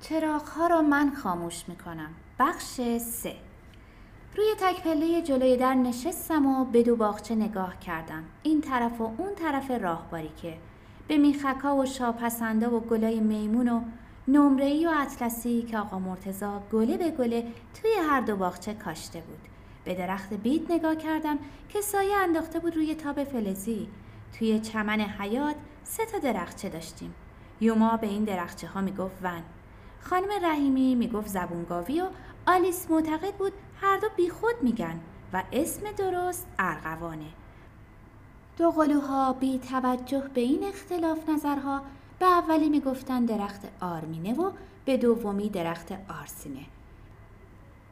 چراغ را من خاموش می‌کنم. بخش سه. روی تک پله جلوی در نشستم و به دو باغچه نگاه کردم. این طرف و اون طرف راهباری که به میخکا و شاپسنده و گلای میمون و نمره‌ای و اطلسی که آقا مرتزا گله به گله توی هر دو باغچه کاشته بود. به درخت بید نگاه کردم که سایه انداخته بود روی تاب فلزی. توی چمن حیات سه تا درخچه داشتیم. یوما به این درخچه ها می‌گفت ون. خانم رحیمی می‌گفت زبونگاوی و آلیس معتقد بود هر دو بیخود میگن و اسم درست ارغوانه دو قلوها بی توجه به این اختلاف نظرها به اولی می‌گفتن درخت آرمینه و به دومی درخت آرسینه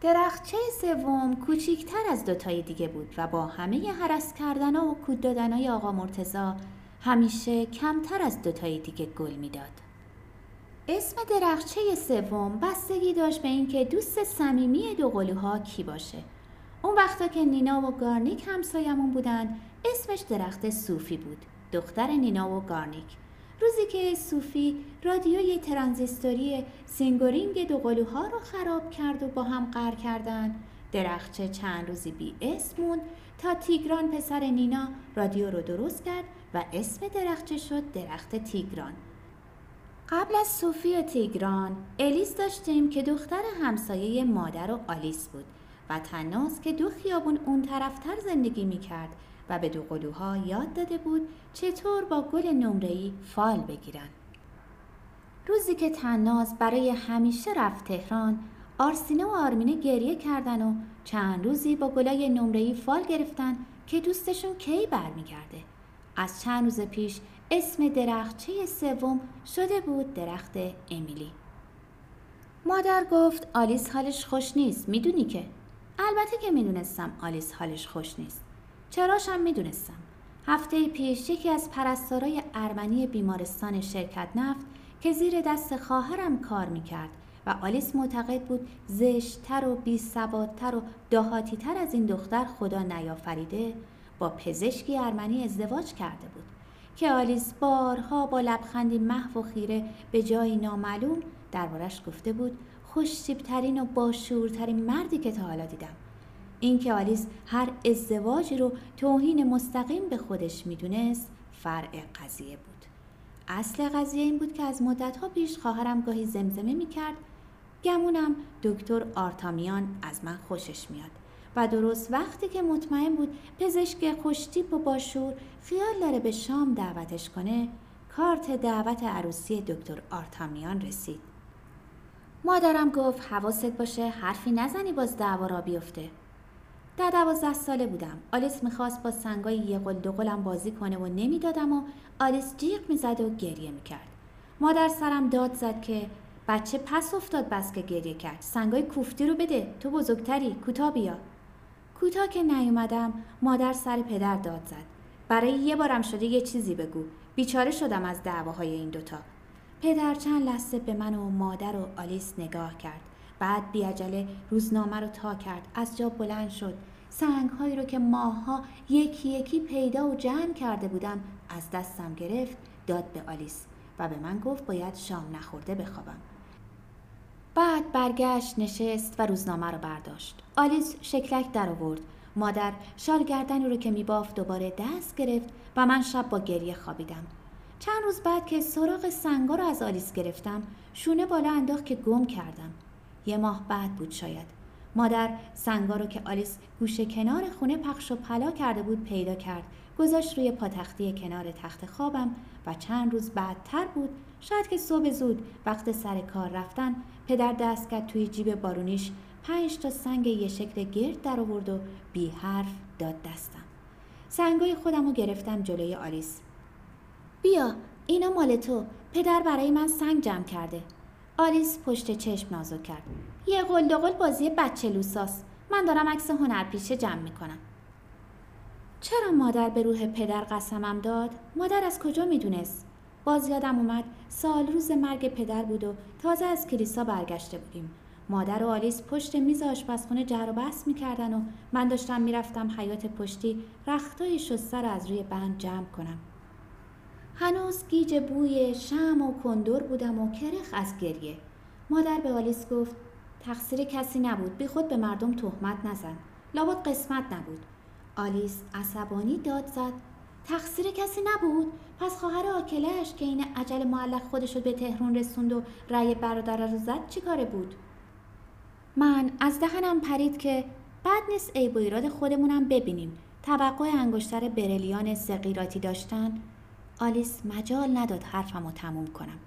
درختچه سوم کوچیکتر از دوتای دیگه بود و با همه حرس کردن و کود دادنای آقا مرتزا همیشه کمتر از دوتای دیگه گل می‌داد. اسم درخچه سوم بستگی داشت به اینکه دوست صمیمی دو قلوها کی باشه. اون وقتا که نینا و گارنیک همسایمون بودن اسمش درخت سوفی بود. دختر نینا و گارنیک. روزی که سوفی رادیوی ترانزیستوری سینگورینگ دو قلوها رو خراب کرد و با هم قهر کردن درخچه چند روزی بی اسم تا تیگران پسر نینا رادیو رو درست کرد و اسم درخچه شد درخت تیگران قبل از صوفی تیگران الیس داشتیم که دختر همسایه مادر و آلیس بود و تناس که دو خیابون اون طرفتر زندگی می کرد و به دو قلوها یاد داده بود چطور با گل نمرهی فال بگیرن. روزی که تناز برای همیشه رفت تهران آرسینه و آرمینه گریه کردن و چند روزی با گلای نمرهی فال گرفتن که دوستشون کی برمیگرده. از چند روز پیش اسم درختچه سوم شده بود درخت امیلی. مادر گفت آلیس حالش خوش نیست می‌دونی که؟ البته که می‌دونستم آلیس حالش خوش نیست. چراشم می‌دونستم. هفته پیش یکی از پرستارای ارمنی بیمارستان شرکت نفت که زیر دست خواهرم کار می‌کرد و آلیس معتقد بود زشتتر و بیسوادتر و دهاتیتر از این دختر خدا نیافریده با پزشکی ارمنی ازدواج کرده بود. که آلیس بارها با لبخندی محو و خیره به جایی نامعلوم دربارش گفته بود خوشتیبترین و باشورترین مردی که تا حالا دیدم. اینکه آلیس هر ازدواجی رو توهین مستقیم به خودش می‌دونست فرع قضیه بود. اصل قضیه این بود که از مدتها پیش خواهرم گاهی زمزمه می‌کرد گمونم دکتر آرتامیان از من خوشش میاد. و درست وقتی که مطمئن بود پزشک خوشتیپ و باشور خیال داره به شام دعوتش کنه کارت دعوت عروسی دکتر آرتامیان رسید. مادرم گفت حواست باشه حرفی نزنی باز دعوا را بیفته. در دوازده ساله بودم. آلیس می‌خواست با سنگای یه قل دو قلم بازی کنه و نمی‌دادم و آلیس جیغ می‌زد و گریه می‌کرد. مادر سرم داد زد که بچه پس افتاد بس که گریه کرد. سنگای کوفتی رو بده. تو بزرگتری. کوتا بیا. کوتا که نیومدم مادر سر پدر داد زد. برای یه بارم شده یه چیزی بگو. بیچاره شدم از دعواهای این دوتا. پدر چند لحظه به من و مادر و آلیس نگاه کرد. بعد بیاجله روزنامه رو تا کرد. از جا بلند شد. سنگ هایی رو که ماها یکی یکی پیدا و جمع کرده بودم از دستم گرفت داد به آلیس و به من گفت باید شام نخورده بخوابم. برگشت نشست و روزنامه رو برداشت. آلیس شکلک در آورد. مادر شال گردنی رو که میبافت دوباره دست گرفت و من شب با گریه خوابیدم. چند روز بعد که سراغ سنگا رو از آلیس گرفتم شونه بالا انداخت که گم کردم. یه ماه بعد بود شاید. مادر سنگا رو که آلیس گوشه کنار خونه پخش و پلا کرده بود پیدا کرد. گذاشت روی پاتختی کنار تخت خوابم و چند روز بعدتر بود شاید که صبح زود وقت سر کار رفتن پدر دست کرد توی جیب بارونیش پنج تا سنگ یه شکل گرد در آورد و بی حرف داد دستم. سنگای خودم رو گرفتم جلوی آلیس. بیا اینا مال تو. پدر برای من سنگ جمع کرده. آلیس پشت چشم نازو کرد. یه قلدقل بازی بچه لوساس. من دارم عکس هنرپیشه جمع می‌کنم. چرا مادر به روح پدر قسمم داد؟ مادر از کجا می‌دونست؟ باز یادم اومد سال روز مرگ پدر بود و تازه از کلیسا برگشته بودیم. مادر و آلیس پشت میز آشپزخونه جر و بحث می‌کردن و من داشتم می‌رفتم حیات پشتی رختای شسته رو از روی بند جمع کنم. هنوز گیج بوی شم و کندور بودم و کرخ از گریه. مادر به آلیس گفت تقصیر کسی نبود بی خود به مردم تهمت نزن لابد قسمت نبود آلیس عصبانی داد زد تقصیر کسی نبود پس خواهر آکلش که این عجل معلق خودش رو به تهرون رسوند و رأی برادر رو زد چی کاره بود؟ من از دهنم پرید که بد نیست عیب و ایراد خودمونم ببینیم. توقع انگشتر برلیان سقیراتی داشتن. آلیس مجال نداد حرفم رو تموم کنم.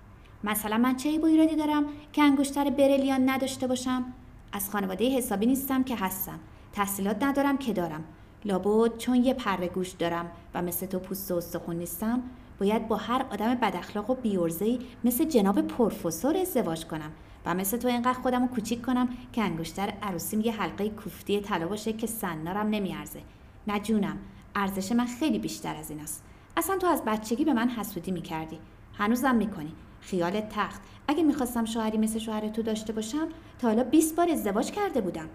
مثلا من چه عیب و دارم که انگشتر برلیان نداشته باشم؟ از خانواده حسابی نیستم که هستم. تحصیلات ندارم که دارم. لابد چون یه پره گوش دارم و مثل تو پوست و استخون نیستم باید با هر آدم بداخلاق و بیورزهی مثل جناب پروفسور ازدواج کنم و مثل تو اینقدر خودم رو کوچیک کنم که انگشتر عروسیم یه حلقه کوفتی طلا باشه که سنارم نمیارزه. نه جونم ارزش من خیلی بیشتر از این است. اصلا تو از بچگی به من حسودی می‌کردی. هنوزم می‌کنی. خیال تخت. اگه می‌خواستم شوهری مثل شوهر تو داشته باشم تا حالا 20 بار ازدواج کرده بودم.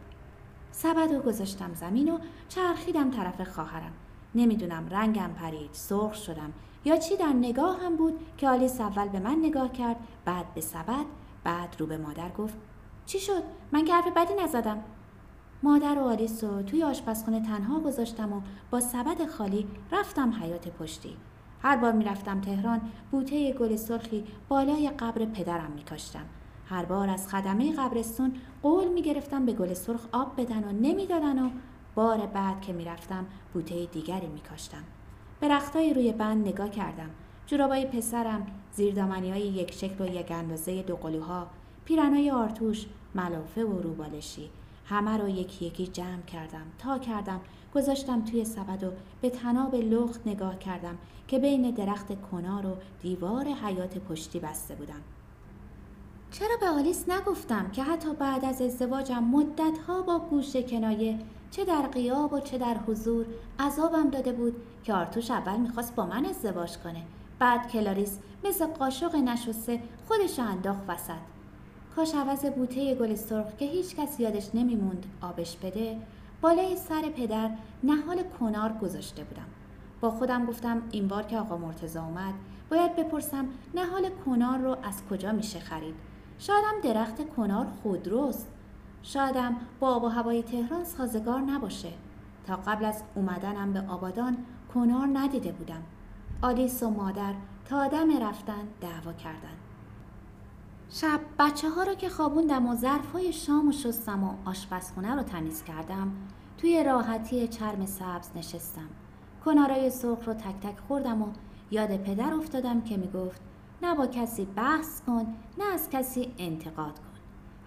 سبد و گذاشتم زمین و چرخیدم طرف خواهرم. نمی‌دونم رنگم پرید سرخ شدم. یا چی در نگاهم بود که آلیس اول به من نگاه کرد بعد به سبد بعد رو به مادر گفت چی شد؟ من که حرف بدی نزدم. مادر و آلیس رو توی آشپزخونه تنها گذاشتم و با سبد خالی رفتم حیات پشتی. هر بار می‌رفتم تهران بوته گل سرخی بالای قبر پدرم میکاشتم. هر بار از خدمه قبرستون قول می‌گرفتم به گل سرخ آب بدن و نمی‌دادن و بار بعد که می‌رفتم بوته دیگری میکاشتم. به رختای روی بند نگاه کردم. جورابای پسرم زیردامنی های یک شکل و یک اندازه دو قلوها پیرنای آرتوش ملافه و روبالشی. همه رو یکی یکی جمع کردم. تا کردم گذاشتم توی سبد و به تناب لخت نگاه کردم که بین درخت کنار و دیوار حیات پشتی بسته بودم. چرا به آلیس نگفتم که حتی بعد از ازدواجم مدتها با گوش کنایه چه در قیاب و چه در حضور عذابم داده بود که آرتوش اول می‌خواست با من ازدواج کنه بعد کلاریس مثل قاشق نشسته خودش انداخت وسط. کاش عوض بوته گل سرخ که هیچ کس یادش نمیموند آبش بده بالای سر پدر نهال کنار گذاشته بودم. با خودم گفتم این بار که آقا مرتزا اومد باید بپرسم نهال کنار رو از کجا میشه خرید؟ شایدم درخت کنار خودروست. شایدم با آب و هوای تهران سازگار نباشه. تا قبل از اومدنم به آبادان کنار ندیده بودم. آلیس و مادر تا دم رفتن دعوا کردن. شب بچه ها رو که خوابوندم و ظرف های شام و شستم و آشپزخونه رو تمیز کردم توی راحتی چرم سبز نشستم. کنارای سرخ رو تک تک خوردم و یاد پدر افتادم که می‌گفت نه با کسی بحث کن نه از کسی انتقاد کن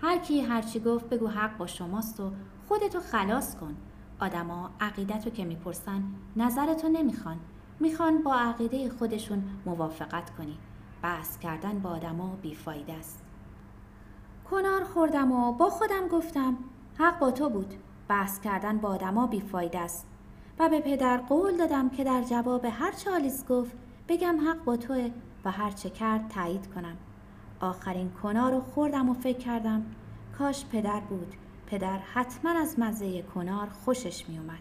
هر کی هرچی گفت بگو حق با شماست و خودتو خلاص کن. آدما عقیدت رو که می‌پرسن نظرتو نمی‌خوان. می‌خوان با عقیده خودشون موافقت کنی. بحث کردن با آدما بیفایده است. کنار خوردم و با خودم گفتم حق با تو بود. بحث کردن با آدما بیفایده است. و به پدر قول دادم که در جواب هر چالیس گفت بگم حق با توه و هر چه کرد تایید کنم. آخرین کنار رو خوردم و فکر کردم کاش پدر بود. پدر حتما از مزه کنار خوشش می اومد.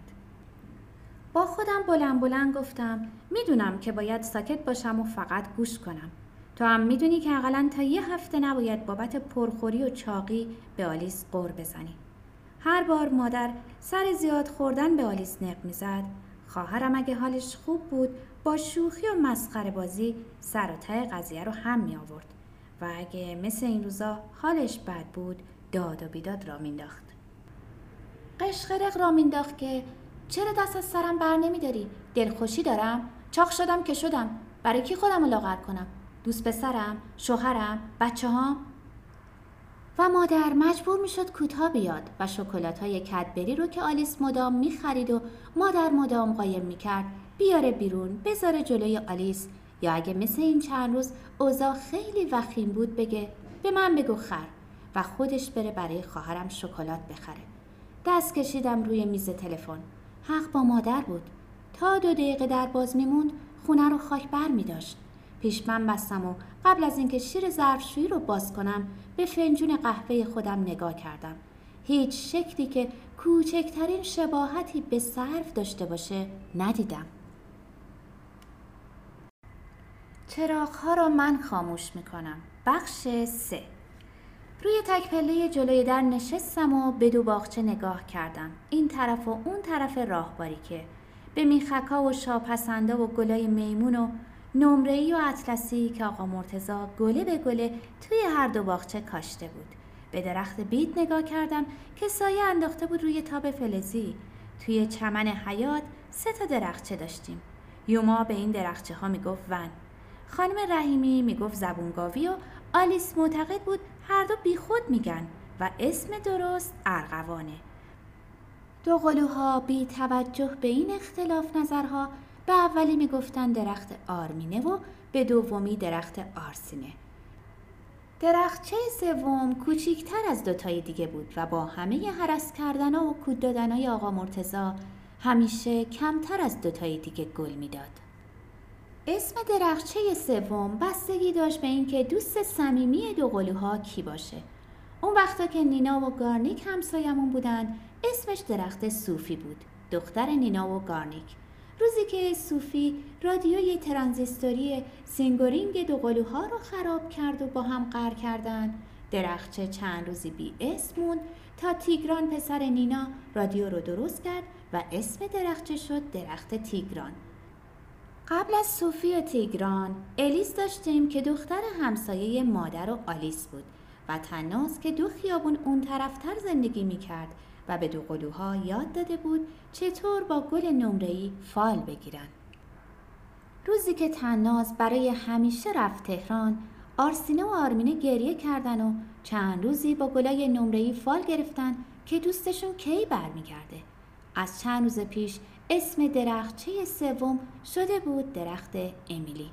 با خودم بلند بلند گفتم می‌دونم که باید ساکت باشم و فقط گوش کنم. تو هم می‌دونی که اقلا تا یه هفته نباید بابت پرخوری و چاقی به آلیس قور بزنی. هر بار مادر سر زیاد خوردن به آلیس نق می‌زد. خواهرم اگه حالش خوب بود با شوخی و مسخره بازی سر و ته قضیه رو هم می آورد و اگه مثل این روزا حالش بد بود داد و بیداد را مینداخت قشقرق را مینداخت که چرا دست از سرم بر نمیداری؟ دلخوشی دارم؟ چاق شدم که شدم. برای کی خودم رو لاغر کنم؟ دوست پسرم شوهرم بچه ها و مادر مجبور می‌شد کوتاه بیاد و شکلات های کدبری رو که آلیس مدام می‌خرید و مادر مدام قایم می‌کرد بیاره بیرون بذاره جلوی آلیس. یا اگه مثل این چند روز اوضاع خیلی وخیم بود بگه به من بگو خر و خودش بره برای خواهرم شکلات بخره. دست کشیدم روی میز تلفن. حق با مادر بود. تا دو دقیقه در باز میموند خونه رو خاک بر می داشت. پیش من بستم و قبل از اینکه شیر ظرفشویی رو باز کنم به فنجون قهوه خودم نگاه کردم. هیچ شکلی که کوچکترین شباهتی به صرف داشته باشه ندیدم. چراغ ها را من خاموش می کنم بخش سه. روی تک پله جلوی در نشستم و به دو باغچه نگاه کردم. این طرف و اون طرف راهباری که. به میخکا و شاپسنده و گلای میمون و نمره‌ای و اطلسی که آقا مرتزا گله به گله توی هر دو باغچه کاشته بود. به درخت بید نگاه کردم که سایه انداخته بود روی تاب فلزی. توی چمن حیات سه تا درخچه داشتیم. یوما به این درخچه ها می‌گفت ون. خانم رحیمی می‌گفت زبونگاوی و آلیس معتقد بود هر دو بیخود میگن و اسم درست ارغوانه دو قلوها بی توجه به این اختلاف نظرها به اولی می‌گفتن درخت آرمینه و به دومی درخت آرسینه درختچه سوم کوچیکتر از دوتای دیگه بود و با همه حرس کردن و کود دادنای آقا مرتزا همیشه کمتر از دوتای دیگه گل می‌داد. اسم درخچه سوم بستگی داشت به اینکه دوست صمیمی دو قلوها کی باشه. اون وقتا که نینا و گارنیک همسایمون بودن اسمش درخت صوفی بود. دختر نینا و گارنیک. روزی که صوفی رادیوی ترانزیستوری سینگورینگ دو قلوها رو خراب کرد و با هم قهر کردن درختچه چند روزی بی اسم تا تیگران پسر نینا رادیو رو درست کرد و اسم درختچه شد درخت تیگران قبل از صوفی و تیگران الیس داشتیم که دختر همسایه مادر و آلیس بود و تناس که دو خیابون اون طرفتر زندگی می کرد و به دو قلوها یاد داده بود چطور با گل نمرهی فال بگیرن. روزی که تناز برای همیشه رفت تهران آرسینه و آرمینه گریه کردن و چند روزی با گلای نمرهی فال گرفتن که دوستشون کی برمیگرده. از چند روز پیش اسم درختچه سوم شده بود درخت امیلی.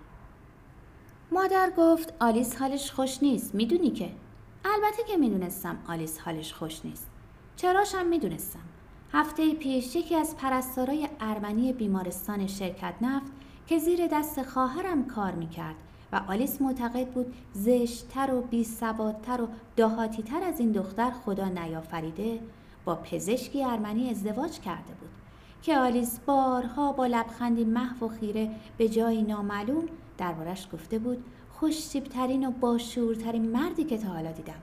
مادر گفت آلیس حالش خوش نیست می‌دونی که؟ البته که می‌دونستم آلیس حالش خوش نیست. چراشم می‌دونستم. هفته پیش یکی از پرستارای ارمنی بیمارستان شرکت نفت که زیر دست خواهرم کار می‌کرد و آلیس معتقد بود زشتتر و بیسوادتر و دهاتیتر از این دختر خدا نیافریده با پزشکی ارمنی ازدواج کرده بود. که آلیس بارها با لبخندی محو و خیره به جایی نامعلوم دربارش گفته بود خوشتیبترین و باشورترین مردی که تا حالا دیدم.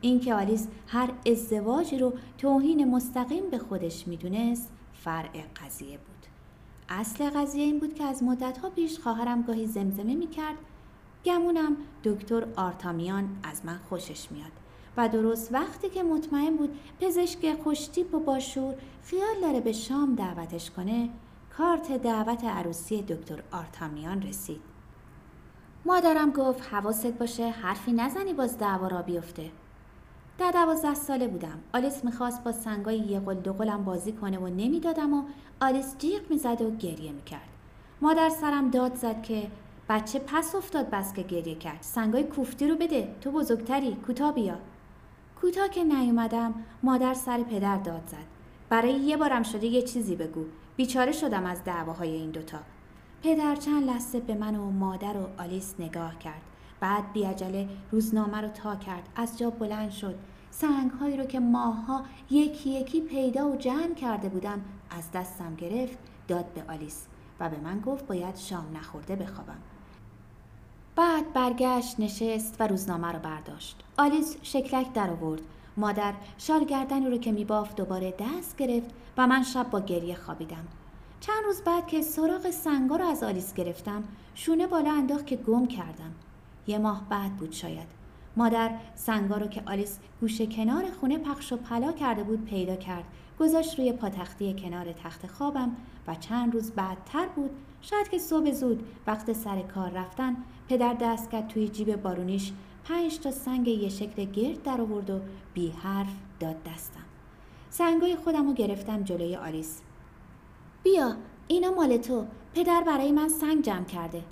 اینکه آلیس هر ازدواجی رو توهین مستقیم به خودش می‌دونست فرع قضیه بود. اصل قضیه این بود که از مدتها پیش خواهرم گاهی زمزمه می‌کرد گمونم دکتر آرتامیان از من خوشش میاد. و درست وقتی که مطمئن بود پزشک خوشتیپ و باشور خیال داره به شام دعوتش کنه کارت دعوت عروسی دکتر آرتامیان رسید. مادرم گفت حواست باشه حرفی نزنی باز دعوا را بیفته. در دوازده ساله بودم. آلیس می‌خواست با سنگای یه قل دو قلم بازی کنه و نمی‌دادم و آلیس جیغ می‌زد و گریه می‌کرد. مادر سرم داد زد که بچه پس افتاد بس که گریه کرد. سنگای کوفتی رو بده. تو بزرگتری. کوتا بیا. کوتا که نیومدم مادر سر پدر داد زد. برای یه بارم شده یه چیزی بگو. بیچاره شدم از دعواهای این دوتا. پدر چند لحظه به من و مادر و آلیس نگاه کرد. بعد بیاجله روزنامه رو تا کرد. از جا بلند شد. سنگ هایی رو که ماها یکی یکی پیدا و جمع کرده بودم از دستم گرفت داد به آلیس و به من گفت باید شام نخورده بخوابم. برگشت نشست و روزنامه رو برداشت. آلیس شکلک در آورد. مادر شال گردنی رو که میبافت دوباره دست گرفت و من شب با گریه خوابیدم. چند روز بعد که سراغ سنگا رو از آلیس گرفتم شونه بالا انداخت که گم کردم. یه ماه بعد بود شاید. مادر سنگا رو که آلیس گوشه کنار خونه پخش و پلا کرده بود پیدا کرد. گذاشت روی پاتختی کنار تخت خوابم و چند روز بعدتر بود شاید که صبح زود وقت سر کار رفتن پدر دست کرد توی جیب بارونیش پنج تا سنگ یه شکل گرد در آورد و بی حرف داد دستم. سنگای خودم رو گرفتم جلوی آلیس. بیا اینا مال تو. پدر برای من سنگ جمع کرده.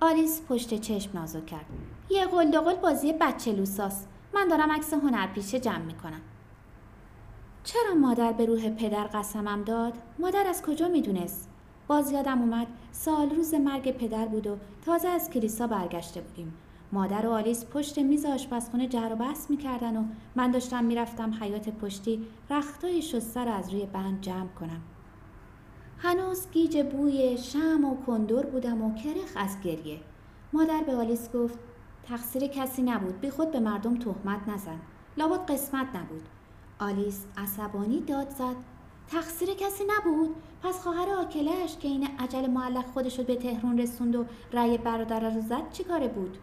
آلیس پشت چشم نازک کرد. یه قلدقل بازی بچه لوساس. من دارم عکس هنرپیشه جمع می‌کنم. چرا مادر به روح پدر قسمم داد؟ مادر از کجا می‌دونست؟ باز یادم اومد سال روز مرگ پدر بود و تازه از کلیسا برگشته بودیم. مادر و آلیس پشت میز آشپزخونه جر و بحث می‌کردن و من داشتم می‌رفتم حیات پشتی رختای شسته رو از روی بند جمع کنم. هنوز گیج بوی شم و کندور بودم و کرخ از گریه. مادر به آلیس گفت تقصیر کسی نبود بی خود به مردم تهمت نزن. لابد قسمت نبود. آلیس عصبانی داد زد. تقصیر کسی نبود. پس خواهر آکلش که این عجل معلق خودش رو به تهرون رسوند و رأی برادر رو زد چی کاره بود؟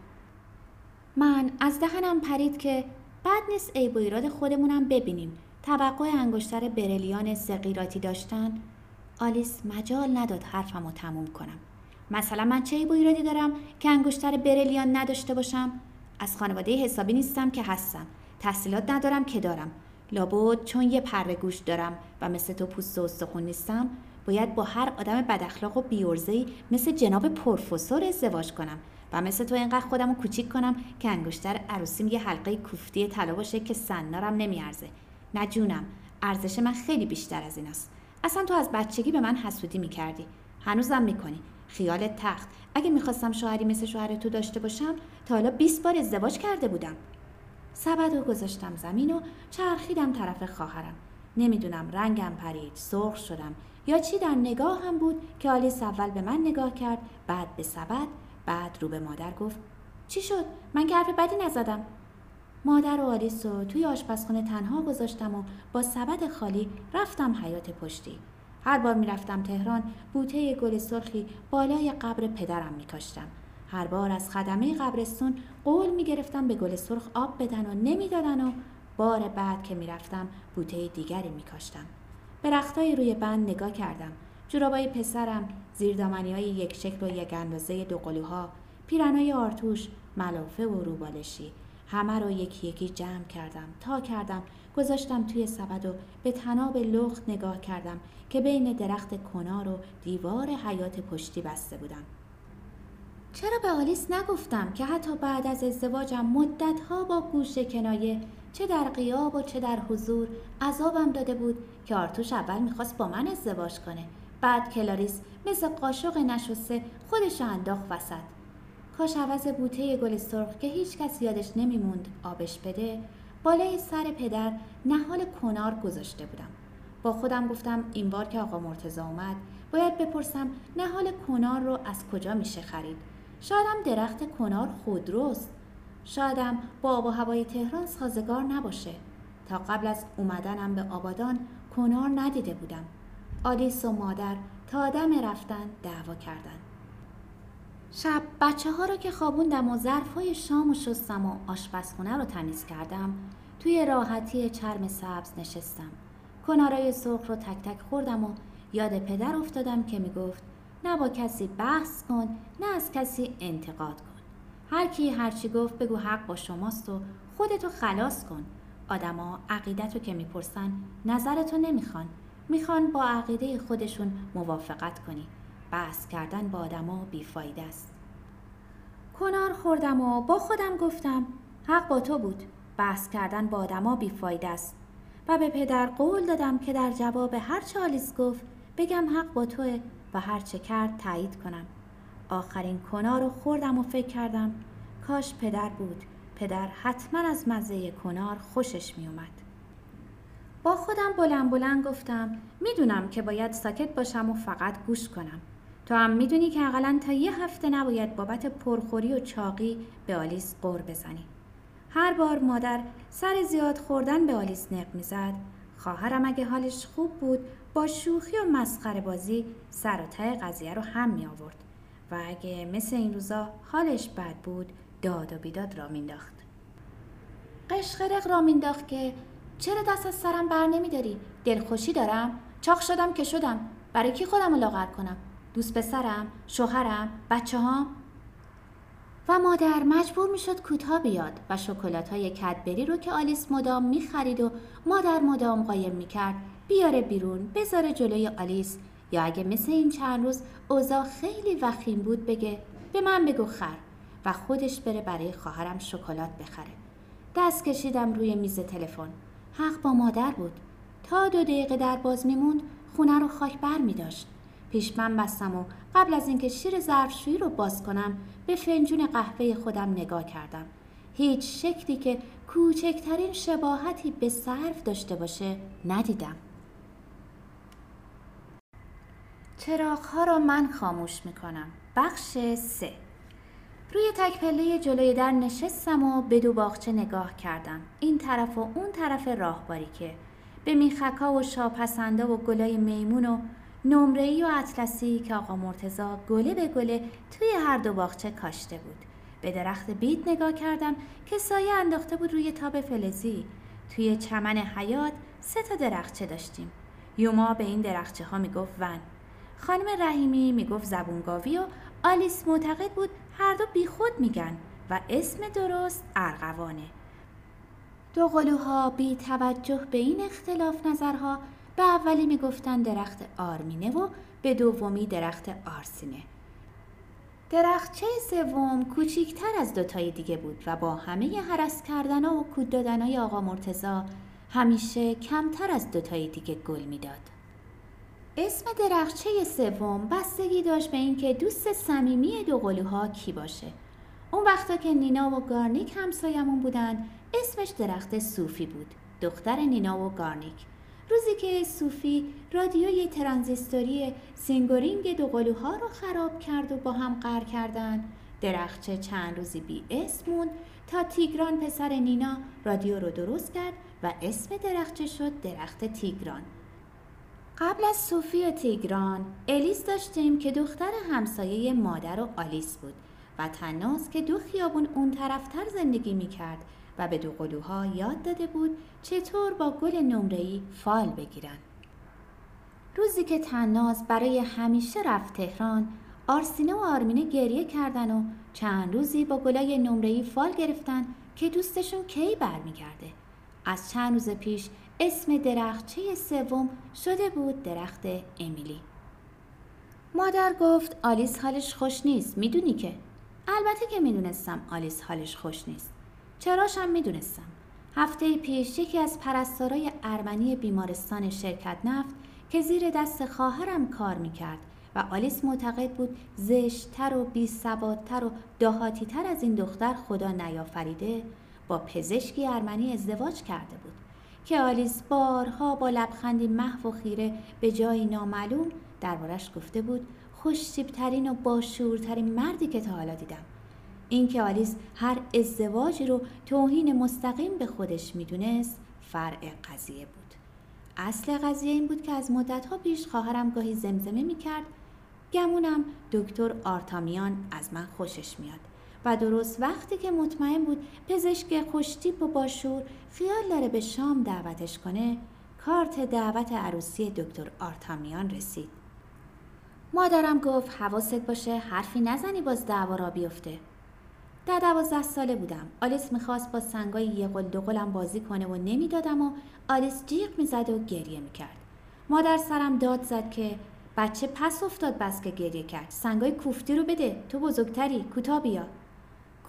من از دهنم پرید که بد نیست عیب و ایراد خودمونم ببینیم. توقع انگشتر برلیان سقیراتی داشتن. آلیس مجال نداد حرفم رو تموم کنم. مثلا من چه عیب و دارم که انگشتر برلیان نداشته باشم؟ از خانواده حسابی نیستم که هستم. تحصیلات ندارم که دارم. لابد چون یه پره گوش دارم و مثل تو پوست و استخون نیستم باید با هر آدم بداخلاق و بیورزهی مثل جناب پروفسور ازدواج کنم و مثل تو اینقدر خودم رو کوچیک کنم که انگشتر عروسیم یه حلقه کوفتی طلا باشه که سنارم نمیارزه. نه جونم ارزش من خیلی بیشتر از این است. اصلا تو از بچگی به من حسودی می‌کردی. هنوزم می‌کنی. خیال تخت. اگه می‌خواستم شوهری مثل شوهر تو داشته باشم تا حالا 20 بار ازدواج کرده بودم. سبد و گذاشتم زمین و چرخیدم طرف خواهرم. نمی‌دونم رنگم پرید سرخ شدم. یا چی در نگاه هم بود که آلیس اول به من نگاه کرد بعد به سبد بعد رو به مادر گفت چی شد؟ من که حرف بدی نزدم. مادر و آلیس رو توی آشپزخونه تنها گذاشتم و با سبد خالی رفتم حیات پشتی. هر بار می‌رفتم تهران بوته گل سرخی بالای قبر پدرم میکاشتم. هر بار از خدمه قبرستون قول می‌گرفتم به گل سرخ آب بدن و نمی‌دادن و بار بعد که می‌رفتم بوته دیگری میکاشتم. به رختای روی بند نگاه کردم. جورابای پسرم زیردامنی های یک شکل و یک اندازه دو قلوها پیرنای آرتوش ملافه و روبالشی. همه رو یکی یکی جمع کردم. تا کردم گذاشتم توی سبد و به تناب لخت نگاه کردم که بین درخت کنار و دیوار حیات پشتی بسته بودم. چرا به آلیس نگفتم که حتی بعد از ازدواجم مدتها با گوش کنایه چه در قیاب و چه در حضور عذابم داده بود که آرتوش اول می‌خواست با من ازدواج کنه بعد کلاریس مثل قاشق نشسته خودش انداخت وسط. کاش عوض بوته گل سرخ که هیچ کس یادش نمیموند آبش بده بالای سر پدر نهال کنار گذاشته بودم. با خودم گفتم این بار که آقا مرتزا اومد باید بپرسم نهال کنار رو از کجا میشه خرید؟ شایدم درخت کنار خودروست. شایدم با آب و هوای تهران سازگار نباشه. تا قبل از اومدنم به آبادان کنار ندیده بودم. آلیس و مادر تا دم رفتن دعوا کردن. شب بچه ها رو که خوابوندم و ظرف های شام و شستم و آشپزخونه رو تمیز کردم توی راحتی چرم سبز نشستم. کنارای سرخ رو تک تک خوردم و یاد پدر افتادم که می‌گفت نه با کسی بحث کن نه از کسی انتقاد کن. هر کی هرچی گفت بگو حق با شماست و خودتو خلاص کن. آدما عقیدتو که می‌پرسن نظرتو نمی‌خوان. می‌خوان با عقیده خودشون موافقت کنی. بحث کردن با آدما بیفایده است. کنار خوردم و با خودم گفتم حق با تو بود. بحث کردن با آدما بیفایده است. و به پدر قول دادم که در جواب هر چه آلیس گفت بگم حق با توه. و هر چه کرد تایید کنم. آخرین کنار رو خوردم و فکر کردم کاش پدر بود. پدر حتما از مزه کنار خوشش می اومد. با خودم بلند بلند گفتم می‌دونم که باید ساکت باشم و فقط گوش کنم. تو هم می‌دونی که اقلا تا یه هفته نباید بابت پرخوری و چاقی به آلیس قور بزنی. هر بار مادر سر زیاد خوردن به آلیس نق می‌زد خواهرم اگه حالش خوب بود با شوخی و مسخره بازی سر و ته قضیه رو هم می آورد و اگه مثل این روزا حالش بد بود داد و بیداد را مینداخت قشقرق را مینداخت که چرا دست از سرم بر نمیداری دلخوشی دارم؟ چاق شدم که شدم. برای کی خودم رو لاغر کنم؟ دوست پسرم شوهرم بچه ها و مادر مجبور می‌شد کوتاه بیاد و شکلات های کدبری رو که آلیس مدام می‌خرید و مادر مدام قایم می‌کرد بیاره بیرون بذاره جلوی آلیس یا اگه مثل این چند روز اوضاع خیلی وخیم بود بگه به من بگو خر و خودش بره برای خواهرم شکلات بخره دست کشیدم روی میز تلفن حق با مادر بود تا دو دقیقه در باز میموند خونه رو خاک بر می داشت. پیش من بستم و قبل از اینکه شیر ظرفشویی رو باز کنم به فنجون قهوه خودم نگاه کردم. هیچ شکلی که کوچکترین شباهتی به صرف داشته باشه ندیدم. چراغ ها را من خاموش می کنم. بخش سه. روی تک پله جلوی در نشستم و به دو باغچه نگاه کردم. این طرف و اون طرف راهباری که به میخکا و شاپسنده و گلای میمون و نمره‌ای و اطلسی که آقا مرتزا گله به گله توی هر دو باغچه کاشته بود. به درخت بید نگاه کردم که سایه انداخته بود روی تاب فلزی. توی چمن حیات سه تا درخچه داشتیم. یوما به این درخچه ها می‌گفت ون. خانم رحیمی می‌گفت زبونگاوی و آلیس معتقد بود هر دو بیخود میگن و اسم درست ارغوانه دو قلوها بی توجه به این اختلاف نظرها به اولی می‌گفتن درخت آرمینه و به دومی درخت آرسینه درختچه سوم کوچیکتر از دوتای دیگه بود و با همه حرس کردن و کود دادنای آقا مرتزا همیشه کمتر از دوتای دیگه گل می‌داد. اسم درختچه سوم بستگی داشت به اینکه دوست صمیمی دو قلوها کی باشه. اون وقتا که نینا و گارنیک همسایمون بودن اسمش درخت صوفی بود. دختر نینا و گارنیک. روزی که صوفی رادیوی ترانزیستوری سینگورینگ دو قلوها رو خراب کرد و با هم قهر کردن درختچه چند روزی بی اسم موند تا تیگران پسر نینا رادیو رو درست کرد و اسم درخچه شد درخت تیگران قبل از صوفی تیگران الیس داشتیم که دختر همسایه مادر و آلیس بود و تناس که دو خیابون اون طرفتر زندگی می کرد و به دو قلوها یاد داده بود چطور با گل نمرهی فال بگیرن. روزی که تناز برای همیشه رفت تهران آرسینه و آرمینه گریه کردن و چند روزی با گلای نمرهی فال گرفتن که دوستشون کی برمیگرده. از چند روز پیش اسم درختچه سوم شده بود درخت امیلی. مادر گفت آلیس حالش خوش نیست می‌دونی که؟ البته که می‌دونستم آلیس حالش خوش نیست. چراشم می‌دونستم. هفته پیش یکی از پرستارای ارمنی بیمارستان شرکت نفت که زیر دست خواهرم کار می‌کرد و آلیس معتقد بود زشتتر و بیسوادتر و دهاتیتر از این دختر خدا نیافریده با پزشکی ارمنی ازدواج کرده بود. که آلیس بارها با لبخندی محو و خیره به جایی نامعلوم دربارش گفته بود خوشتیبترین و باشورترین مردی که تا حالا دیدم. اینکه آلیس هر ازدواجی رو توهین مستقیم به خودش می‌دونست فرع قضیه بود. اصل قضیه این بود که از مدتها پیش خواهرم گاهی زمزمه می‌کرد گمونم دکتر آرتامیان از من خوشش میاد. و درست وقتی که مطمئن بود پزشک خوشتیپ و باشور خیال داره به شام دعوتش کنه کارت دعوت عروسی دکتر آرتامیان رسید. مادرم گفت حواست باشه حرفی نزنی باز دعوا را بیفته. در دوازده ساله بودم. آلیس می‌خواست با سنگای یه قل دو قلم بازی کنه و نمی‌دادم و آلیس جیغ می‌زد و گریه می‌کرد. مادر سرم داد زد که بچه پس افتاد بس که گریه کرد. سنگای کوفتی رو بده. تو بزرگتری. کوتا بیا.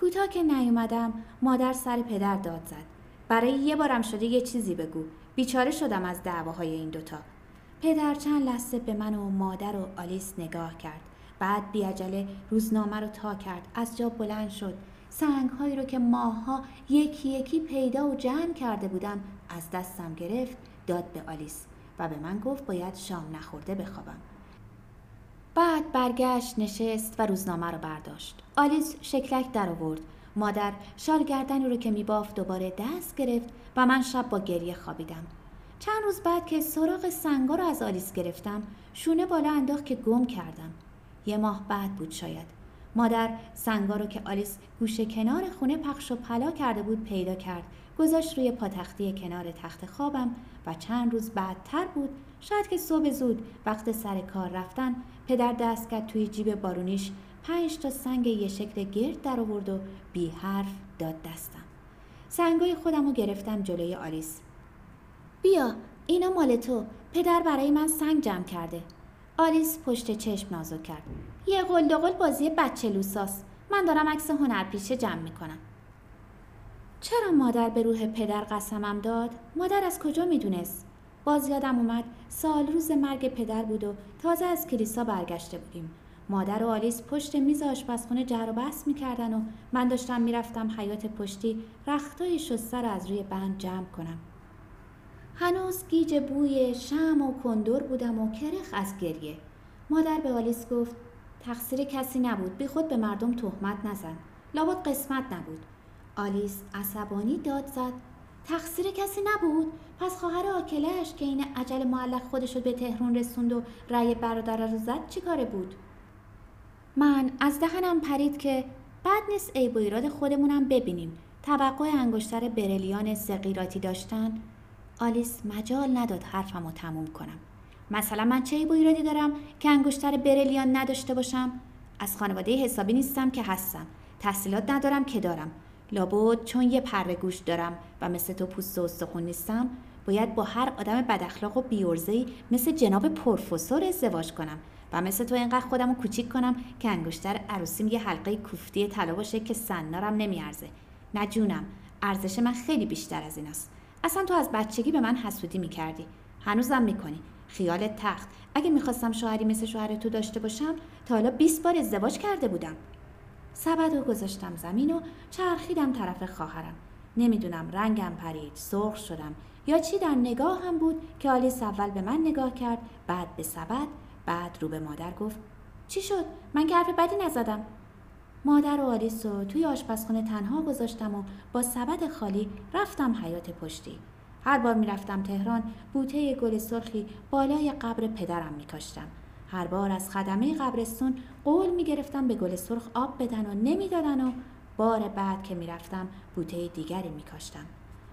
کوتا که نیومدم مادر سر پدر داد زد. برای یه بارم شده یه چیزی بگو. بیچاره شدم از دعواهای این دوتا. پدر چند لحظه به من و مادر و آلیس نگاه کرد. بعد بیاجله روزنامه رو تا کرد. از جا بلند شد. سنگ هایی رو که ماها یکی یکی پیدا و جمع کرده بودم از دستم گرفت داد به آلیس و به من گفت باید شام نخورده بخوابم. بعد برگشت نشست و روزنامه رو برداشت. آلیس شکلک در آورد. مادر شال گردنی رو که میبافت دوباره دست گرفت و من شب با گریه خوابیدم. چند روز بعد که سراغ سنگا رو از آلیس گرفتم شونه بالا انداخت که گم کردم. یه ماه بعد بود شاید. مادر سنگا رو که آلیس گوشه کنار خونه پخش و پلا کرده بود پیدا کرد. گذاشت روی پاتختی کنار تخت خوابم و چند روز بعدتر بود شاید که صبح زود وقت سر کار رفتن پدر دست کرد توی جیب بارونیش پنج تا سنگ یه شکل گرد در آورد و بی حرف داد دستم. سنگای خودم رو گرفتم جلوی آلیس. بیا اینا مال تو. پدر برای من سنگ جمع کرده. آلیس پشت چشم نازک کرد. یه قلدقل بازی بچه لوساس. من دارم عکس هنرپیشه جمع می‌کنم. چرا مادر به روح پدر قسمم داد؟ مادر از کجا می‌دونست؟ باز یادم اومد سال روز مرگ پدر بود و تازه از کلیسا برگشته بودیم. مادر و آلیس پشت میز آشپزخونه جر و بحث می‌کردن و من داشتم می‌رفتم حیات پشتی رختای شسته رو از روی بند جمع کنم. هنوز گیج بوی شم و کندور بودم و کرخ از گریه. مادر به آلیس گفت تقصیر کسی نبود بی خود به مردم تهمت نزن. لابد قسمت نبود. آلیس عصبانی داد زد. تقصیر کسی نبود. پس خواهر آکلش که این عجل معلق خودش رو به تهرون رسوند و رأی برادر رو زد چی کاره بود؟ من از دهنم پرید که بد نیست عیب و ایراد خودمونم ببینیم. توقع انگشتر برلیان سقیراتی داشتن. آلیس مجال نداد حرفم رو تموم کنم. مثلا من چه عیب و ایرادی دارم که انگشتر برلیان نداشته باشم؟ از خانواده حسابی نیستم که هستم. تحصیلات ندارم که دارم. لابد چون یه پره گوش دارم و مثل تو پوست و استخون نیستم باید با هر آدم بداخلاق و بیورزهی مثل جناب پروفسور ازدواج کنم و مثل تو اینقدر خودم رو کوچیک کنم که انگشتر عروسیم یه حلقه کوفتی طلا باشه که سنارم نمیارزه. نه جونم ارزش من خیلی بیشتر از این است. اصلا تو از بچگی به من حسودی می‌کردی. هنوزم می‌کنی. خیال تخت. اگه می‌خواستم شوهری مثل شوهر تو داشته باشم تا حالا 20 بار ازدواج کرده بودم. سبد و گذاشتم زمین و چرخیدم طرف خواهرم. نمی‌دونم رنگم پرید سرخ شدم. یا چی در نگاه هم بود که آلیس اول به من نگاه کرد بعد به سبد بعد رو به مادر گفت چی شد؟ من که حرف بدی نزدم. مادر و آلیس رو توی آشپزخونه تنها گذاشتم و با سبد خالی رفتم حیات پشتی. هر بار می‌رفتم تهران بوته گل سرخی بالای قبر پدرم میکاشتم. هر بار از خدمه قبرستون قول می‌گرفتم به گل سرخ آب بدن و نمی‌دادن و بار بعد که می‌رفتم بوته دیگری میکاشتم.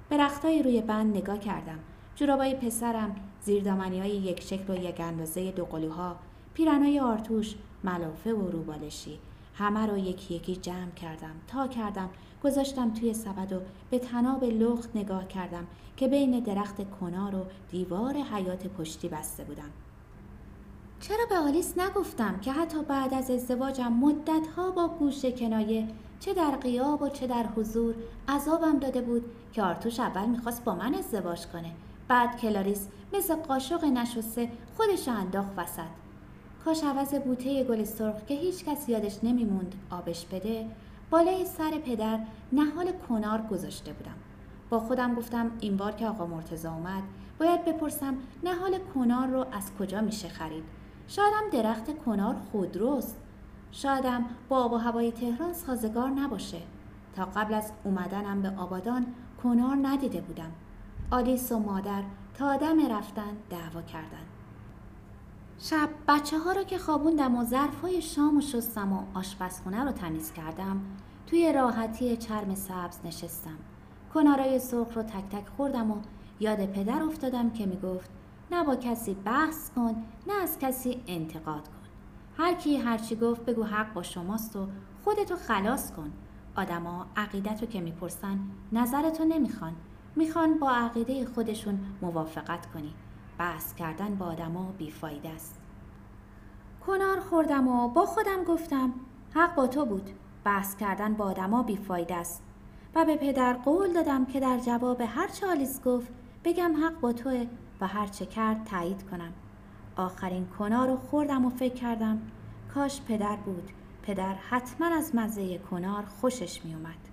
به رختای روی بند نگاه کردم. جورابای پسرم زیردامنی های یک شکل و یک اندازه دو قلوها پیرنای آرتوش ملافه و روبالشی. همه رو یکی یکی جمع کردم. تا کردم گذاشتم توی سبد و به تناب لخت نگاه کردم که بین درخت کنار و دیوار حیات پشتی بسته بودم. چرا به آلیس نگفتم که حتی بعد از ازدواجم مدتها با گوش کنایه چه در قیاب و چه در حضور عذابم داده بود که آرتوش اول می‌خواست با من ازدواج کنه بعد کلاریس مثل قاشق نشسته خودش انداخت وسط. کاش عوض بوته گل سرخ که هیچ کس یادش نمیموند آبش بده بالای سر پدر نهال کنار گذاشته بودم. با خودم گفتم این بار که آقا مرتزا اومد باید بپرسم نهال کنار رو از کجا میشه خرید؟ شایدم درخت کنار خودروست شایدم با آب و هوای تهران سازگار نباشه. تا قبل از اومدنم به آبادان کنار ندیده بودم. آلیس و مادر تا دم رفتن دعوا کردن شب بچه ها رو که خوابوندم و ظرف های شام و شستم و آشپزخونه رو تمیز کردم توی راحتی چرم سبز نشستم. کنارای سرخ رو تک تک خوردم و یاد پدر افتادم که می‌گفت نه با کسی بحث کن نه از کسی انتقاد کن. هر کی هرچی گفت بگو حق با شماست و خودتو خلاص کن. آدما عقیدتو که می‌پرسن نظرتو نمی‌خوان. می‌خوان با عقیده خودشون موافقت کنی. بحث کردن با آدما بیفایده است. کنار خوردم و با خودم گفتم حق با تو بود. بحث کردن با آدما بیفایده است. و به پدر قول دادم که در جواب هر چه آلیس گفت بگم حق با توه. و هر چه کرد تایید کنم. آخرین کنار رو خوردم و فکر کردم کاش پدر بود. پدر حتما از مزه کنار خوشش می اومد.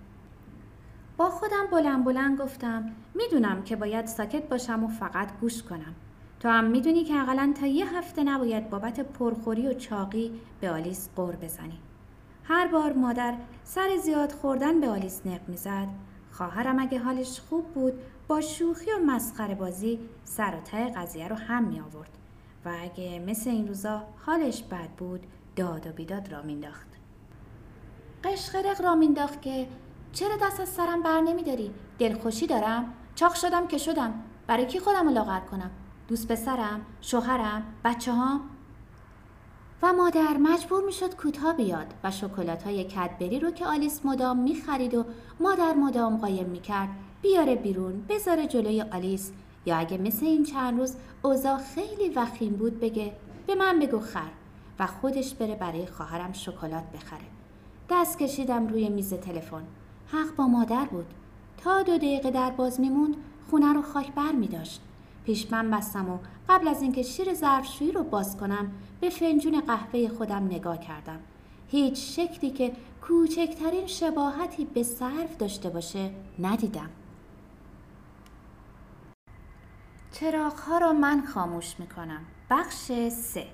با خودم بلند بلند گفتم می‌دونم که باید ساکت باشم و فقط گوش کنم. تو هم می‌دونی که اقلا تا یه هفته نباید بابت پرخوری و چاقی به آلیس قور بزنی. هر بار مادر سر زیاد خوردن به آلیس نق می‌زد خواهرم اگه حالش خوب بود با شوخی و مسخره بازی سر و ته قضیه رو هم می آورد و اگه مثل این روزا حالش بد بود داد و بیداد را مینداخت قشقرق را مینداخت که چرا دست از سرم بر نمیداری دلخوشی دارم؟ چاق شدم که شدم. برای کی خودم رو لاغر کنم؟ دوست پسرم شوهرم بچه ها و مادر مجبور می‌شد کوتاه بیاد و شکلات های کدبری رو که آلیس مدام می‌خرید و مادر مدام قایم می‌کرد بیاره بیرون بذاره جلوی آلیس. یا اگه مثل این چند روز اوضاع خیلی وخیم بود بگه به من بگو خر. و خودش بره برای خواهرم شکلات بخره. دست کشیدم روی میز تلفن. حق با مادر بود. تا دو دقیقه در باز میموند خونه رو خاک بر می داشت. پیش من بستم و قبل از اینکه شیر ظرفشویی رو باز کنم به فنجون قهوه خودم نگاه کردم. هیچ شکلی که کوچکترین شباهتی به صرف داشته باشه ندیدم. چراغ ها را من خاموش می کنم بخش سه.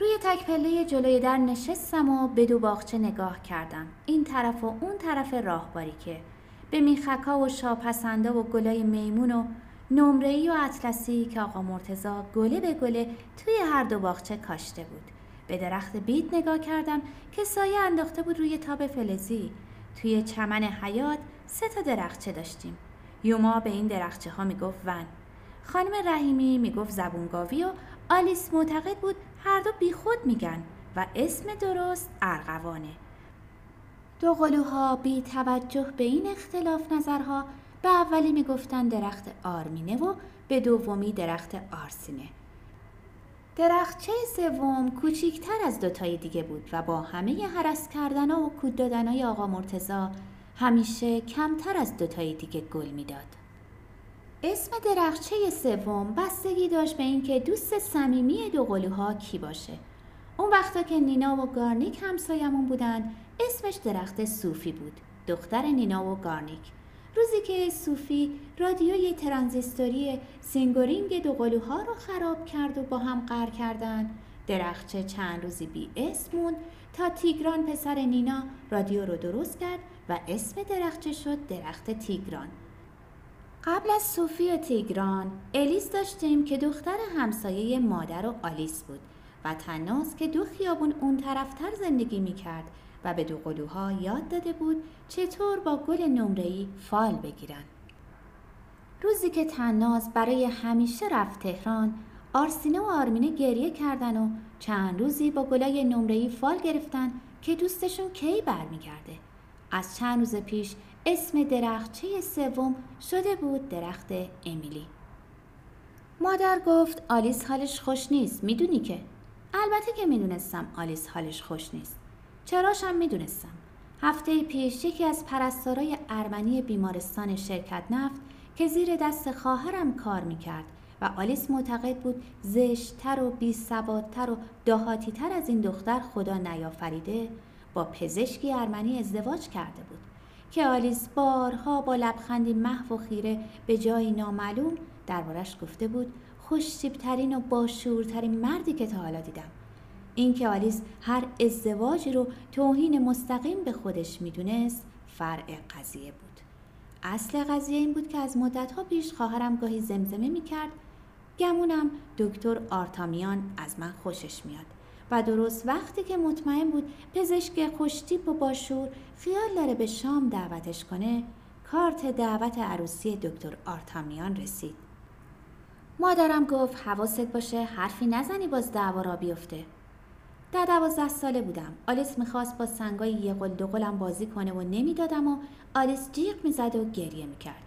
روی تک پله جلوی در نشستم و به دو باغچه نگاه کردم. این طرف و اون طرف راهباری که به میخکا و شاپسنده و گلای میمون و نمره‌ای و اطلسی که آقا مرتزا گله به گله توی هر دو باغچه کاشته بود. به درخت بید نگاه کردم که سایه انداخته بود روی تاب فلزی. توی چمن حیات سه تا درخچه داشتیم. یوما به این درخچه ها می‌گفت ون. خانم رحیمی می‌گفت زبونگاوی و آلیس معتقد بود هر دو بیخود میگن و اسم درست ارغوانه دو قلوها بی توجه به این اختلاف نظرها به اولی می‌گفتن درخت آرمینه و به دومی درخت آرسینه درختچه سوم کوچیکتر از دوتای دیگه بود و با همه حرس کردن و کود دادنهای آقا مرتزا همیشه کمتر از دوتای دیگه گل می‌داد. اسم درخچه سوم بستگی داشت به اینکه دوست صمیمی دو قلوها کی باشه. اون وقتا که نینا و گارنیک همسایمون بودن اسمش درخت صوفی بود. دختر نینا و گارنیک. روزی که صوفی رادیوی ترانزیستوری سینگورینگ دو قلوها رو خراب کرد و با هم قهر کردن درختچه چند روزی بی اسم موند تا تیگران پسر نینا رادیو رو درست کرد و اسم درختچه شد درخت تیگران قبل از صوفی تیگران الیس داشتیم که دختر همسایه مادر و آلیس بود و تناس که دو خیابون اون طرفتر زندگی می کرد و به دو قلوها یاد داده بود چطور با گل نمره‌ای فال بگیرن. روزی که تناز برای همیشه رفت تهران آرسینه و آرمینه گریه کردن و چند روزی با گلای نمره‌ای فال گرفتن که دوستشون کی برمیگرده. از چند روز پیش اسم درختچه سوم شده بود درخت امیلی. مادر گفت آلیس حالش خوش نیست می‌دونی که؟ البته که می‌دونستم آلیس حالش خوش نیست. چراشم می‌دونستم. هفته پیش یکی از پرستارای ارمنی بیمارستان شرکت نفت که زیر دست خواهرم کار می‌کرد و آلیس معتقد بود زشتتر و بیسوادتر و دهاتیتر از این دختر خدا نیافریده با پزشکی ارمنی ازدواج کرده بود. که آلیس بارها با لبخندی محو و خیره به جایی نامعلوم دربارش گفته بود خوشتیبترین و باشورترین مردی که تا حالا دیدم. اینکه آلیس هر ازدواجی رو توهین مستقیم به خودش می‌دونست فرع قضیه بود. اصل قضیه این بود که از مدتها پیش خواهرم گاهی زمزمه می‌کرد گمونم دکتر آرتامیان از من خوشش میاد. و درست وقتی که مطمئن بود پزشک خوشتیپ و باشور خیال داره به شام دعوتش کنه کارت دعوت عروسی دکتر آرتامیان رسید. مادرم گفت حواست باشه حرفی نزنی باز دعوا را بیفته. در دوازده ساله بودم. آلیس می‌خواست با سنگای یه قل دو قلم بازی کنه و نمی‌دادم و آلیس جیغ می‌زد و گریه می‌کرد.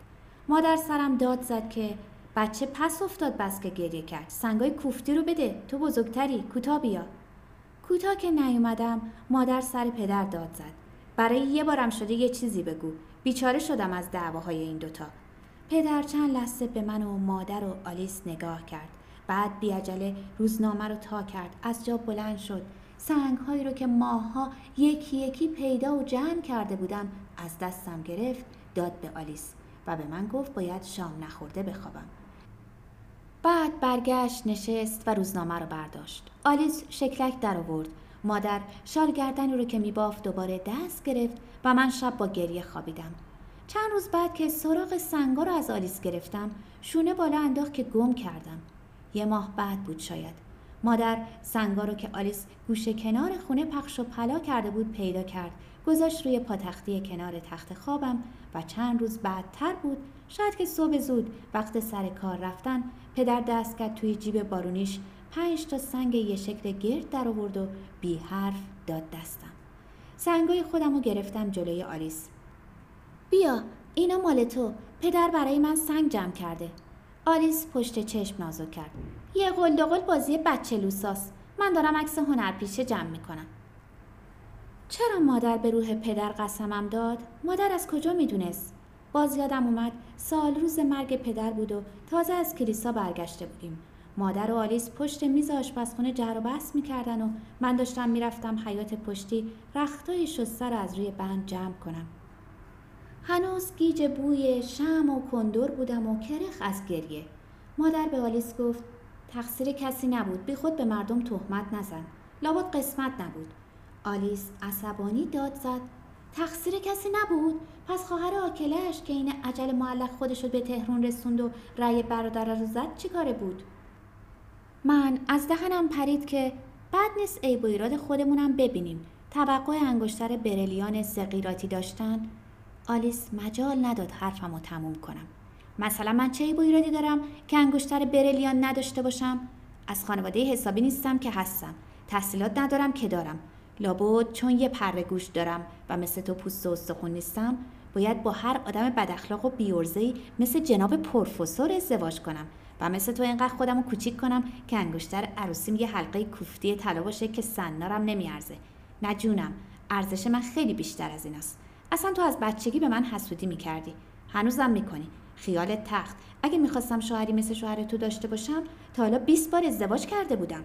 مادر سرم داد زد که بچه پس افتاد بس که گریه کرد. سنگای کوفتی رو بده. تو بزرگتری. کوتا بیا. کوتا که نیومدم مادر سر پدر داد زد. برای یه بارم شده یه چیزی بگو. بیچاره شدم از دعواهای این دوتا. پدر چند لحظه به من و مادر و آلیس نگاه کرد. بعد بیاجله روزنامه رو تا کرد. از جا بلند شد. سنگ هایی رو که ماها یکی یکی پیدا و جمع کرده بودم از دستم گرفت داد به آلیس و به من گفت باید شام نخورده بخوابم. بعد برگشت نشست و روزنامه رو برداشت. آلیس شکلک در آورد. مادر شال گردنی رو که میبافت دوباره دست گرفت و من شب با گریه خوابیدم. چند روز بعد که سراغ سنگا رو از آلیس گرفتم شونه بالا انداخت که گم کردم. یه ماه بعد بود شاید. مادر سنگا رو که آلیس گوشه کنار خونه پخش و پلا کرده بود پیدا کرد. گذاشت روی پاتختی کنار تخت خوابم و چند روز بعدتر بود. شاید که صبح زود وقت سر کار رفتن پدر دست کرد توی جیب بارونیش. پنج تا سنگ یه شکل گرد در آورد و بی حرف داد دستم. سنگای خودم رو گرفتم جلوی آلیس. بیا اینا مال تو. پدر برای من سنگ جمع کرده. آلیس پشت چشم نازک کرد. یه قلدقل بازی بچه لوساس. من دارم عکس هنرپیشه جمع می‌کنم. چرا مادر به روح پدر قسمم داد؟ مادر از کجا می‌دونست؟ باز یادم اومد سال روز مرگ پدر بود و تازه از کلیسا برگشته بودیم. مادر و آلیس پشت میز آشپزخونه جر و بحث می‌کردن و من داشتم می‌رفتم حیات پشتی رختای شسته رو از روی بند جمع کنم. هنوز گیج بوی شم و کندور بودم و کرخ از گریه. مادر به آلیس گفت تقصیر کسی نبود بی خود به مردم تهمت نزن. لابد قسمت نبود. آلیس عصبانی داد زد. تقصیر کسی نبود. پس خواهر آکلش که این عجل معلق خودش رو به تهرون رسوند و رأی برادر رو زد چی کاره بود؟ من از دهنم پرید که بد نیست عیب و ایراد خودمونم ببینیم. توقع انگشتر برلیان سقیراتی داشتن. آلیس مجال نداد حرفم رو تموم کنم. مثلا من چه عیب و ایرادی دارم که انگشتر برلیان نداشته باشم؟ از خانواده حسابی نیستم که هستم. تحصیلات ندارم که دارم. لابد چون یه پره گوش دارم و مثل تو پوست و استخون نیستم باید با هر آدم بداخلاق و بیورزهی مثل جناب پروفسور ازدواج کنم و مثل تو اینقدر خودم رو کوچیک کنم که انگشتر عروسیم یه حلقه کوفتی طلا باشه که سنارم نمیارزه. نه جونم ارزش من خیلی بیشتر از این است. اصلا تو از بچگی به من حسودی می‌کردی. هنوزم می‌کنی. خیال تخت. اگه می‌خواستم شوهری مثل شوهر تو داشته باشم تا حالا 20 بار ازدواج کرده بودم.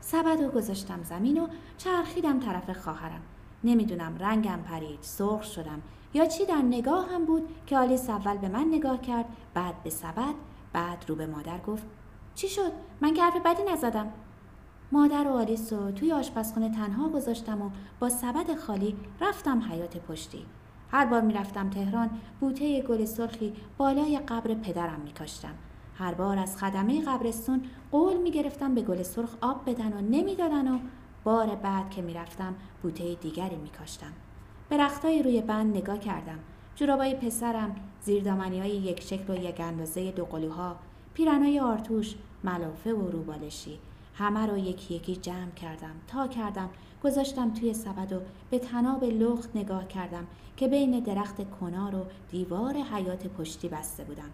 سبد و گذاشتم زمین و چرخیدم طرف خواهرم. نمی‌دونم رنگم پرید سرخ شدم. یا چی در نگاهم بود که آلیس اول به من نگاه کرد بعد به سبد بعد رو به مادر گفت چی شد؟ من که حرف بدی نزدم. مادر و آلیس رو توی آشپزخونه تنها گذاشتم و با سبد خالی رفتم حیات پشتی. هر بار می‌رفتم تهران بوته گل سرخی بالای قبر پدرم میکاشتم. هر بار از خدمه قبرستون قول می‌گرفتم به گل سرخ آب بدن و نمی‌دادن و بار بعد که می‌رفتم بوته دیگری میکاشتم. به رختای روی بند نگاه کردم. جورابای پسرم زیردامنی های یک شکل و یک اندازه دو قلوها پیرنای آرتوش ملافه و روبالشی. همه رو یکی یکی جمع کردم. تا کردم گذاشتم توی سبد و به تناب لخت نگاه کردم که بین درخت کنار و دیوار حیات پشتی بسته بودم.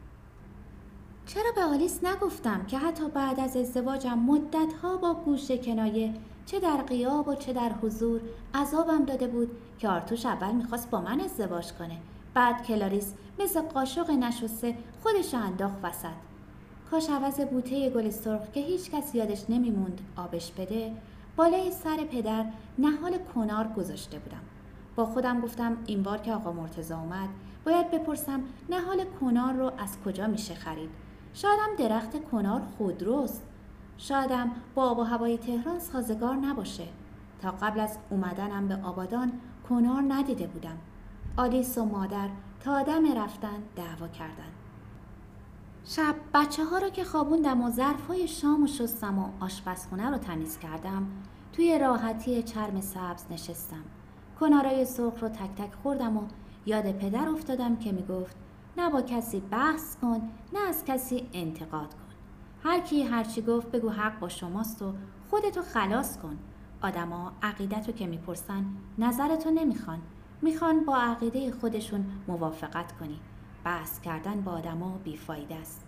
چرا به آلیس نگفتم که حتی بعد از ازدواجم مدتها با گوش کنایه چه در قیاب و چه در حضور عذابم داده بود که آرتوش اول می‌خواست با من ازدواج کنه بعد کلاریس مثل قاشق نشسته خودش انداخت وسط. کاش عوض بوته گل سرخ که هیچ کس یادش نمیموند آبش بده بالای سر پدر نهال کنار گذاشته بودم. با خودم گفتم این بار که آقا مرتزا اومد باید بپرسم نهال کنار رو از کجا میشه خرید؟ شایدم درخت کنار خودروست شایدم با آب و هوای تهران سازگار نباشه. تا قبل از اومدنم به آبادان کنار ندیده بودم. آلیس و مادر تا دم رفتن دعوا کردن. شب بچه ها رو که خوابوندم و ظرف های شام و شستم و آشپزخونه رو تمیز کردم توی راحتی چرم سبز نشستم. کنارای سرخ رو تک تک خوردم و یاد پدر افتادم که می‌گفت نه با کسی بحث کن نه از کسی انتقاد کن. هر کی هرچی گفت بگو حق با شماست و خودتو خلاص کن. آدما عقیدتو که می‌پرسن نظرتو نمی‌خوان. می‌خوان با عقیده خودشون موافقت کنی. بحث کردن با آدما بیفایده است.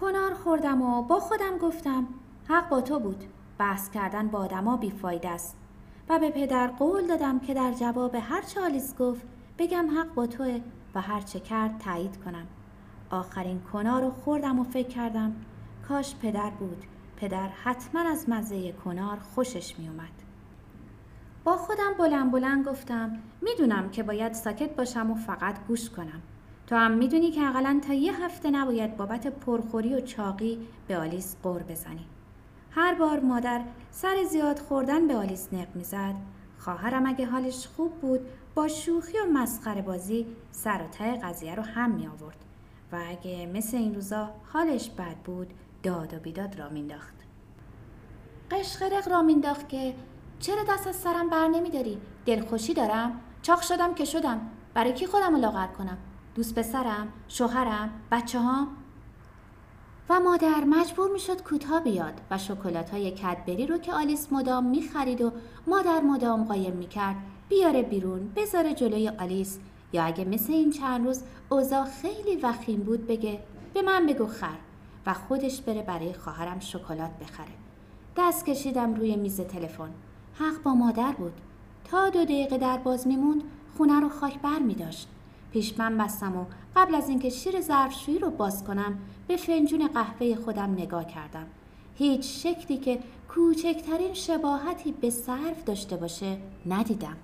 کنار خوردم و با خودم گفتم حق با تو بود. بحث کردن با آدما بیفایده است. و به پدر قول دادم که در جواب هر چه آلیس گفت بگم حق با توه. و هر چه کرد تایید کنم. آخرین کنار رو خوردم و فکر کردم کاش پدر بود. پدر حتما از مزه کنار خوشش می اومد. با خودم بلند بلند گفتم می‌دونم که باید ساکت باشم و فقط گوش کنم. تو هم می‌دونی که اقلا تا یه هفته نباید بابت پرخوری و چاقی به آلیس قور بزنی. هر بار مادر سر زیاد خوردن به آلیس نق می‌زد خواهرم اگه حالش خوب بود با شوخی و مسخره بازی سر و ته قضیه رو هم می آورد و اگه مثل این روزا حالش بد بود داد و بیداد را مینداخت قشقرق را مینداخت که چرا دست از سرم بر نمیداری دلخوشی دارم؟ چاق شدم که شدم. برای کی خودم رو لاغر کنم؟ دوست پسرم شوهرم بچه ها و مادر مجبور می‌شد کوتاه بیاد و شکلات های کدبری رو که آلیس مدام می‌خرید و مادر مدام قایم می‌کرد بیاره بیرون بذاره جلوی آلیس. یا اگه مثل این چند روز اوضاع خیلی وخیم بود بگه به من بگو خر. و خودش بره برای خواهرم شکلات بخره. دست کشیدم روی میز تلفن. حق با مادر بود. تا دو دقیقه در باز میموند خونه رو خاک بر می داشت. پیشمن بستم و قبل از اینکه شیر ظرفشویی رو باز کنم به فنجون قهوه خودم نگاه کردم. هیچ شکلی که کوچکترین شباهتی به صرف داشته باشه ندیدم.